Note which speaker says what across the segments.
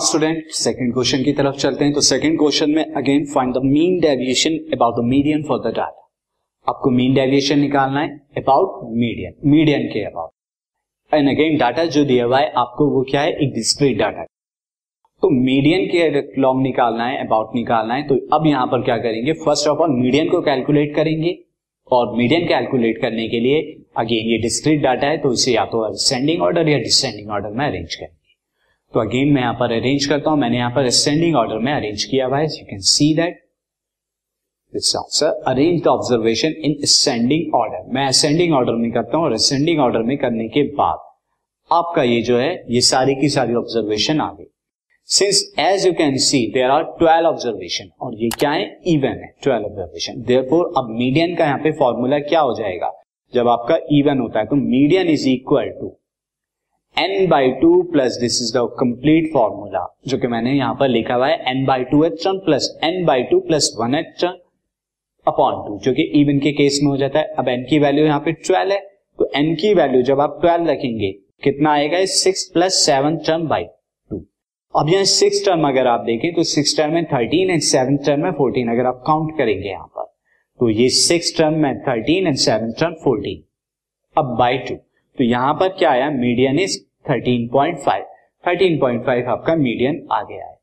Speaker 1: Student second question की तरफ़ चलते हैं। तो सेकंड क्वेश्चन में again find the mean deviation about the median for the data आपको मीन डेविएशन निकालना है अबाउट मीडियन मीडियन के अबाउट एंड अगेन डाटा जो दिया हुआ है, आपको वो क्या है? एक डिस्क्रीट डाटा तो मीडियन के लॉन्ग निकालना है अबाउट निकालना है। तो अब यहाँ पर क्या करेंगे? फ़र्स्ट ऑफ़ ऑल मीडियन को कैलकुलेट करेंगे। और मीडियन कैलकुलेट करने के लिए अगेन ये डिस्क्रीट डाटा है तो इसे या तो असेंडिंग ऑर्डर या डिसेंडिंग ऑर्डर में अरेंज करेंगे। तो अगेन मैं यहाँ पर अरेंज करता हूँ, मैंने यहाँ पर असेंडिंग ऑर्डर में अरेंज किया हुआ है you can see that arrange the observation in ascending order मैं असेंडिंग ऑर्डर में करता हूँ और असेंडिंग ऑर्डर में करने के बाद आपका ये जो है, ये सारी की सारी ऑब्जर्वेशन आ गई। Since as you can see there are twelve observation और ये क्या है? इवन है ट्वेल्व ऑब्जर्वेशन देयरफॉर अब मीडियन का यहाँ पे फॉर्मूला क्या हो जाएगा? जब आपका इवन होता है तो median is equal to n by two plus this is the complete formula जो कि मैंने यहाँ पर लिखा हुआ है n by two th term plus n by two plus one th term upon two जो कि इवन के केस में हो जाता है। अब एन की वैल्यू यहाँ पे ट्वेल्व है तो एन की वैल्यू जब आप ट्वेल्व रखेंगे, कितना आएगा six plus seven term by two अब यहाँ सिक्स टर्म अगर आप देखें तो सिक्स टर्म में थर्टीन एंड सेवन टर्म में फोर्टीन अगर आप काउंट करेंगे यहाँ पर तो ये सिक्स टर्म में thirteen and seven term fourteen अब बाई टू तो यहाँ पर क्या आया मीडियन इज़ 13.5 13.5 आपका मीडियन आ गया है।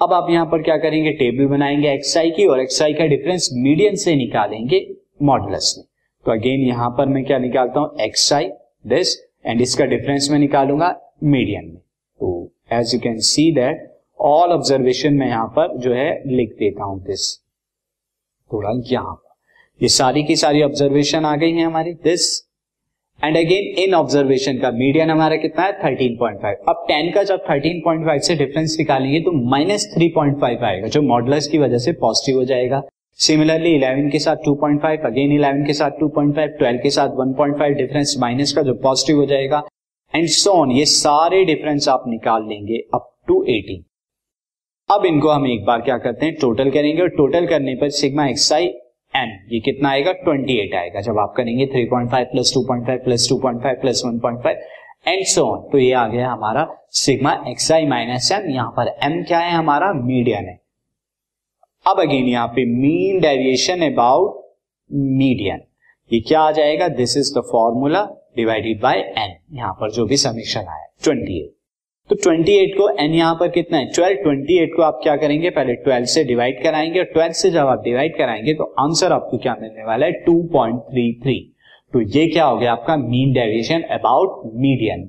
Speaker 1: अब आप यहाँ पर क्या करेंगे? टेबल बनाएँगे एक्सआई की और एक्सआई का डिफरेंस मीडियन से निकालेंगे मॉडुलस में। तो अगेन यहाँ पर मैं क्या निकालता हूँ? एक्सआई दिस एंड इसका डिफरेंस मैं निकालूँगा मीडियन में। तो as you can see that all observation में यहाँ पर जो है लिख देता हूँ दिस थोड़ा यहाँ पर। ये सारी की सारी ऑब्जर्वेशन आ गई है हमारी। This and again in observation का मीडियन हमारा कितना है? 13.5 अब 10 का जब 13.5 से डिफरेंस निकालेंगे तो माइनस थ्री आएगा, जो मॉडलस की वजह से पॉजिटिव हो जाएगा। सिमिलरली 11 के साथ 2.5 अगेन 11 के साथ 2.5 12 के साथ 1.5 डिफरेंस माइनस का जो पॉजिटिव हो जाएगा। एंड सोन ये सारे डिफरेंस आप निकाल लेंगे अप टू 18 अब इनको हम एक बार क्या करते हैं? टोटल करेंगे और टोटल करने पर सिग्मा एक्साई एन ये कितना आएगा? 28 आएगा। जब आप करेंगे 3.5 plus 2.5 plus 2.5 plus 1.5 and so on तो ये आ गया हमारा sigma x i minus m यहाँ पर एम क्या है हमारा? मीडियन है। अब अगेन यहाँ पे मीन डेविएशन अबाउट मीडियन ये क्या आ जाएगा? This is the formula divided by n यहाँ पर जो भी समीक्षण आया 28 तो 28 को एन यहाँ पर कितना है? 12 28 को आप क्या करेंगे? पहले 12 से डिवाइड कराएँगे और 12 से जब आप डिवाइड कराएँगे तो आंसर आपको क्या मिलने वाला है? 2.33 तो ये क्या हो गया? आपका mean deviation about median